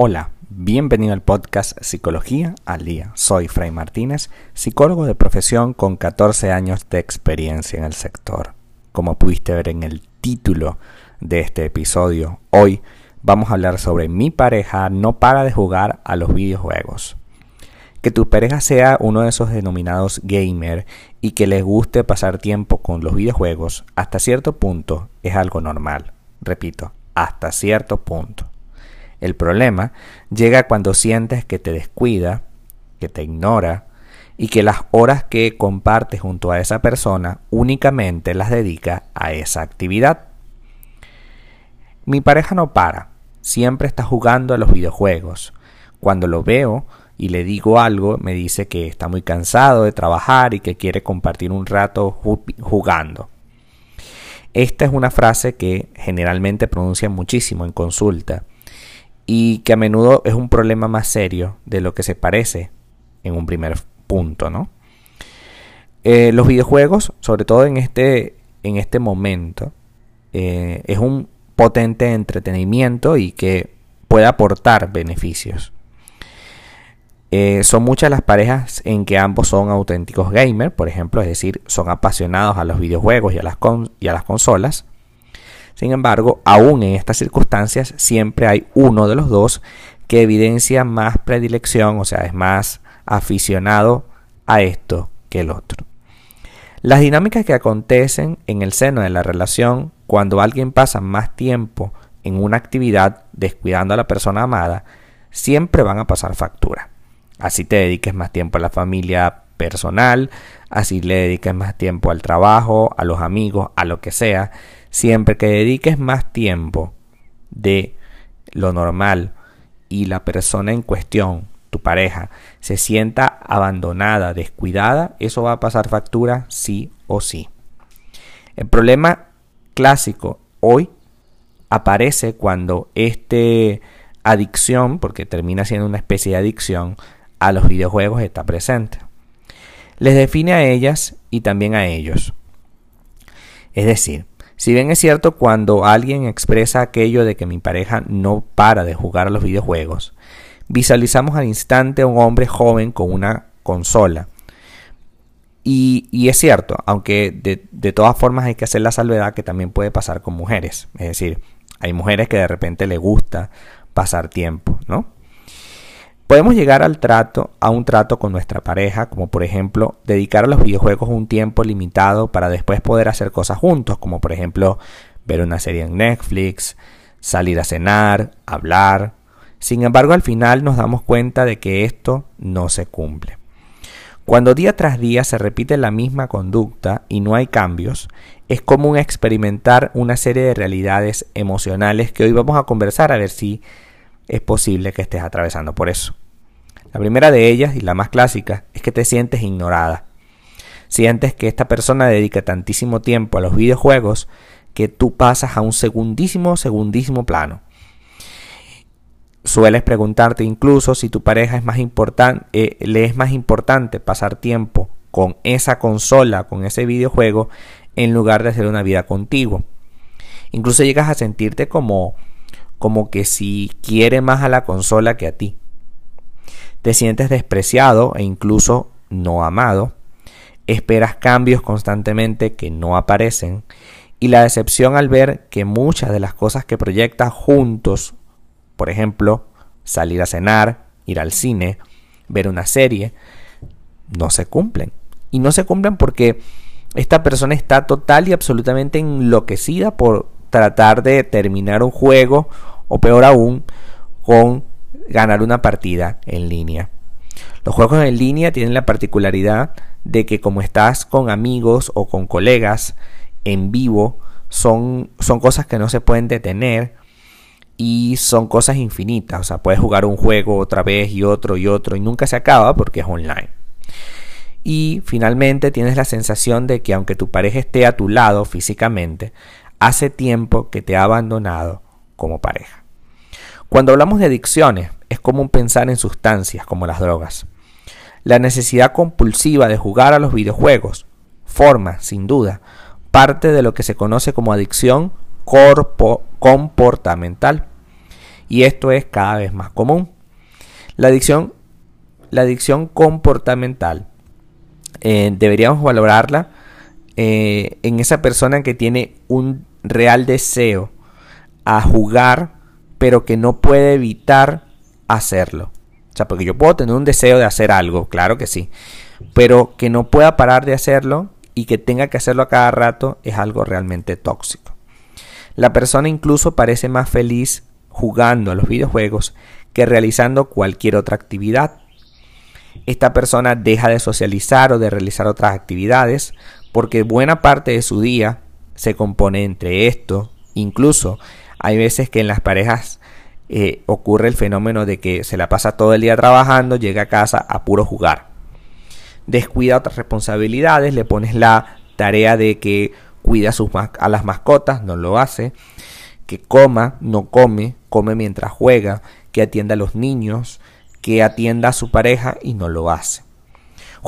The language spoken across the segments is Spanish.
Hola, bienvenido al podcast Psicología al Día. Soy Fray Martínez, psicólogo de profesión con 14 años de experiencia en el sector. Como pudiste ver en el título de este episodio, hoy vamos a hablar sobre mi pareja no para de jugar a los videojuegos. Que tu pareja sea uno de esos denominados gamer y que les guste pasar tiempo con los videojuegos hasta cierto punto es algo normal. Repito, hasta cierto punto. El problema llega cuando sientes que te descuida, que te ignora y que las horas que compartes junto a esa persona únicamente las dedica a esa actividad. Mi pareja no para, siempre está jugando a los videojuegos. Cuando lo veo y le digo algo, me dice que está muy cansado de trabajar y que quiere compartir un rato jugando. Esta es una frase que generalmente pronuncia muchísimo en consulta y que a menudo es un problema más serio de lo que se parece en un primer punto, ¿no? Eh, los videojuegos, sobre todo en este, en este momento, eh, es un potente entretenimiento y que puede aportar beneficios. Eh, son muchas las parejas en que ambos son auténticos gamers, por ejemplo, es decir, son apasionados a los videojuegos y y a las consolas sin embargo, aún en estas circunstancias siempre hay uno de los dos que evidencia más predilección, o sea, es más aficionado a esto que el otro. Las dinámicas que acontecen en el seno de la relación cuando alguien pasa más tiempo en una actividad descuidando a la persona amada, siempre van a pasar factura. Así te dediques más tiempo a la familia personal, así le dediques más tiempo al trabajo, a los amigos, a lo que sea, Siempre que dediques más tiempo de lo normal y la persona en cuestión, tu pareja, se sienta abandonada, descuidada, eso va a pasar factura sí o sí. El problema clásico hoy aparece cuando esta adicción, porque termina siendo una especie de adicción, a los videojuegos está presente. Les define a ellas y también a ellos. Es decir, si bien es cierto cuando alguien expresa aquello de que mi pareja no para de jugar a los videojuegos, visualizamos al instante a un hombre joven con una consola. Y, es cierto, aunque de, de, todas formas hay que hacer la salvedad que también puede pasar con mujeres. Es decir, hay mujeres que de repente le gusta pasar tiempo, ¿no? Podemos llegar al trato, a un trato con nuestra pareja, como por ejemplo dedicar a los videojuegos un tiempo limitado para después poder hacer cosas juntos, como por ejemplo ver una serie en Netflix, salir a cenar, hablar. Sin embargo, al final nos damos cuenta de que esto no se cumple. Cuando día tras día se repite la misma conducta y no hay cambios, es común experimentar una serie de realidades emocionales que hoy vamos a conversar a ver si es posible que estés atravesando por eso. La primera de ellas, y la más clásica, es que te sientes ignorada. Sientes que esta persona dedica tantísimo tiempo a los videojuegos que tú pasas a un segundísimo, segundísimo plano. Sueles preguntarte incluso si tu pareja es más importante, eh, le es más importante pasar tiempo con esa consola, con ese videojuego, en lugar de hacer una vida contigo. Incluso llegas a sentirte como como que si quiere más a la consola que a ti. Te sientes despreciado e incluso no amado. Esperas cambios constantemente que no aparecen. Y la decepción al ver que muchas de las cosas que proyectas juntos, por ejemplo, salir a cenar, ir al cine, ver una serie, no se cumplen. Y no se cumplen porque esta persona está total y absolutamente enloquecida por tratar de terminar un juego o peor aún con ganar una partida en línea. Los juegos en línea tienen la particularidad de que como estás con amigos o con colegas en vivo, son, son cosas que no se pueden detener y son cosas infinitas. O sea, puedes jugar un juego otra vez y otro y otro y nunca se acaba porque es online. Y finalmente tienes la sensación de que aunque tu pareja esté a tu lado físicamente, hace tiempo que te ha abandonado como pareja. Cuando hablamos de adicciones, es común pensar en sustancias como las drogas. La necesidad compulsiva de jugar a los videojuegos forma, sin duda, parte de lo que se conoce como adicción comportamental. Y esto es cada vez más común. La adicción, la adicción comportamental eh, deberíamos valorarla eh, en esa persona que tiene un real deseo a jugar, pero que no puede evitar hacerlo. O sea, porque yo puedo tener un deseo de hacer algo, claro que sí, pero que no pueda parar de hacerlo y que tenga que hacerlo a cada rato es algo realmente tóxico. La persona incluso parece más feliz jugando a los videojuegos que realizando cualquier otra actividad. Esta persona deja de socializar o de realizar otras actividades porque buena parte de su día se compone entre esto. Incluso hay veces que en las parejas eh, ocurre el fenómeno de que se la pasa todo el día trabajando, llega a casa a puro jugar. Descuida otras responsabilidades, le pones la tarea de que cuida a las mascotas, no lo hace. Que coma, no come, come mientras juega. Que atienda a los niños, que atienda a su pareja y no lo hace.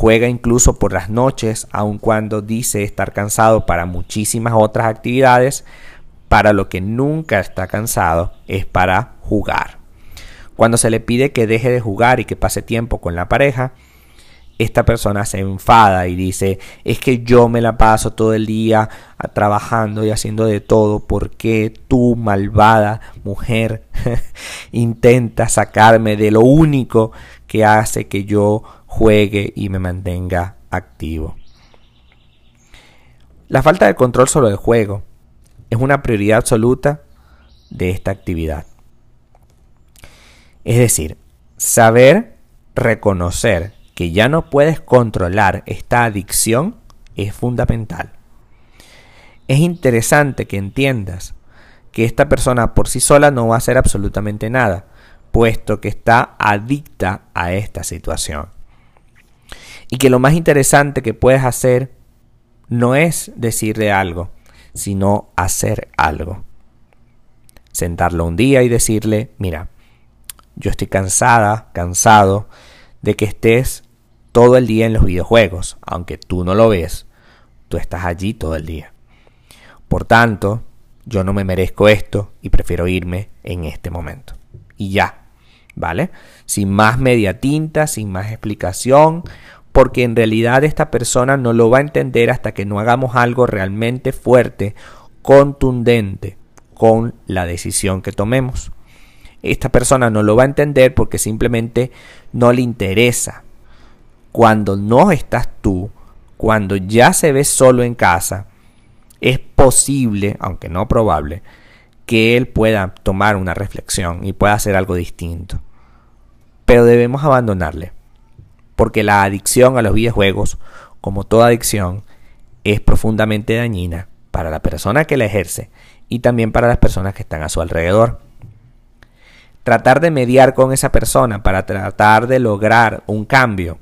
Juega incluso por las noches, aun cuando dice estar cansado para muchísimas otras actividades, para lo que nunca está cansado es para jugar. Cuando se le pide que deje de jugar y que pase tiempo con la pareja, esta persona se enfada y dice, es que yo me la paso todo el día trabajando y haciendo de todo, porque tú, malvada mujer, intentas sacarme de lo único que hace que yo juegue y me mantenga activo? La falta de control sobre el juego es una prioridad absoluta de esta actividad. Es decir, saber reconocer que ya no puedes controlar esta adicción es fundamental. Es interesante que entiendas que esta persona por sí sola no va a hacer absolutamente nada, puesto que está adicta a esta situación. Y que lo más interesante que puedes hacer no es decirle algo, sino hacer algo. Sentarlo un día y decirle, mira, yo estoy cansada, cansado de que estés todo el día en los videojuegos, aunque tú no lo ves, tú estás allí todo el día. Por tanto, yo no me merezco esto y prefiero irme en este momento. Y ya, ¿vale? Sin más media tinta, sin más explicación, porque en realidad esta persona no lo va a entender hasta que no hagamos algo realmente fuerte, contundente con la decisión que tomemos. Esta persona no lo va a entender porque simplemente no le interesa cuando no estás tú, cuando ya se ve solo en casa, es posible, aunque no probable, que él pueda tomar una reflexión y pueda hacer algo distinto. Pero debemos abandonarle, porque la adicción a los videojuegos, como toda adicción, es profundamente dañina para la persona que la ejerce y también para las personas que están a su alrededor. Tratar de mediar con esa persona para tratar de lograr un cambio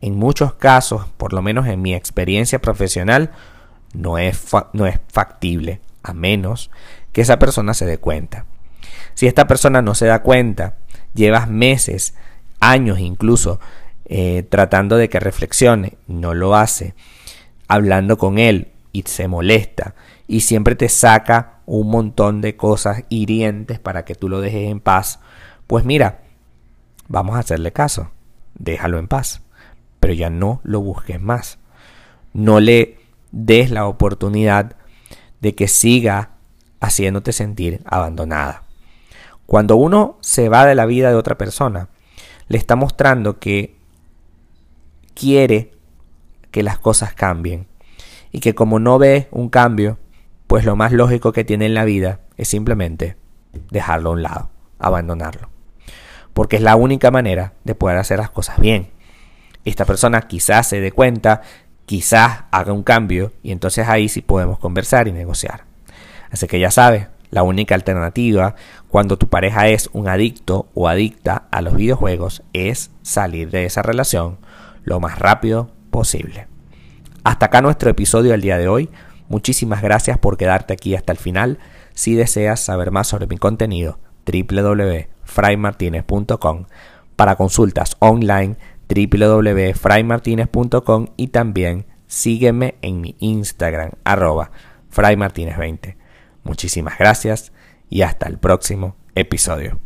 en muchos casos, por lo menos en mi experiencia profesional, no es, no es factible, a menos que esa persona se dé cuenta. Si esta persona no se da cuenta, llevas meses, años incluso, eh, tratando de que reflexione, no lo hace, hablando con él y se molesta. Y siempre te saca un montón de cosas hirientes para que tú lo dejes en paz, pues mira, vamos a hacerle caso, déjalo en paz. Pero ya no lo busques más. No le des la oportunidad de que siga haciéndote sentir abandonada. Cuando uno se va de la vida de otra persona, le está mostrando que quiere que las cosas cambien y que como no ve un cambio, pues lo más lógico que tiene en la vida es simplemente dejarlo a un lado, abandonarlo. Porque es la única manera de poder hacer las cosas bien esta persona quizás se dé cuenta, quizás haga un cambio y entonces ahí sí podemos conversar y negociar. Así que ya sabes, la única alternativa cuando tu pareja es un adicto o adicta a los videojuegos es salir de esa relación lo más rápido posible. Hasta acá nuestro episodio del día de hoy. Muchísimas gracias por quedarte aquí hasta el final. Si deseas saber más sobre mi contenido, www.fraymartinez.com para consultas online www.fraymartinez.com y también sígueme en mi Instagram arroba fraymartinez20. Muchísimas gracias y hasta el próximo episodio.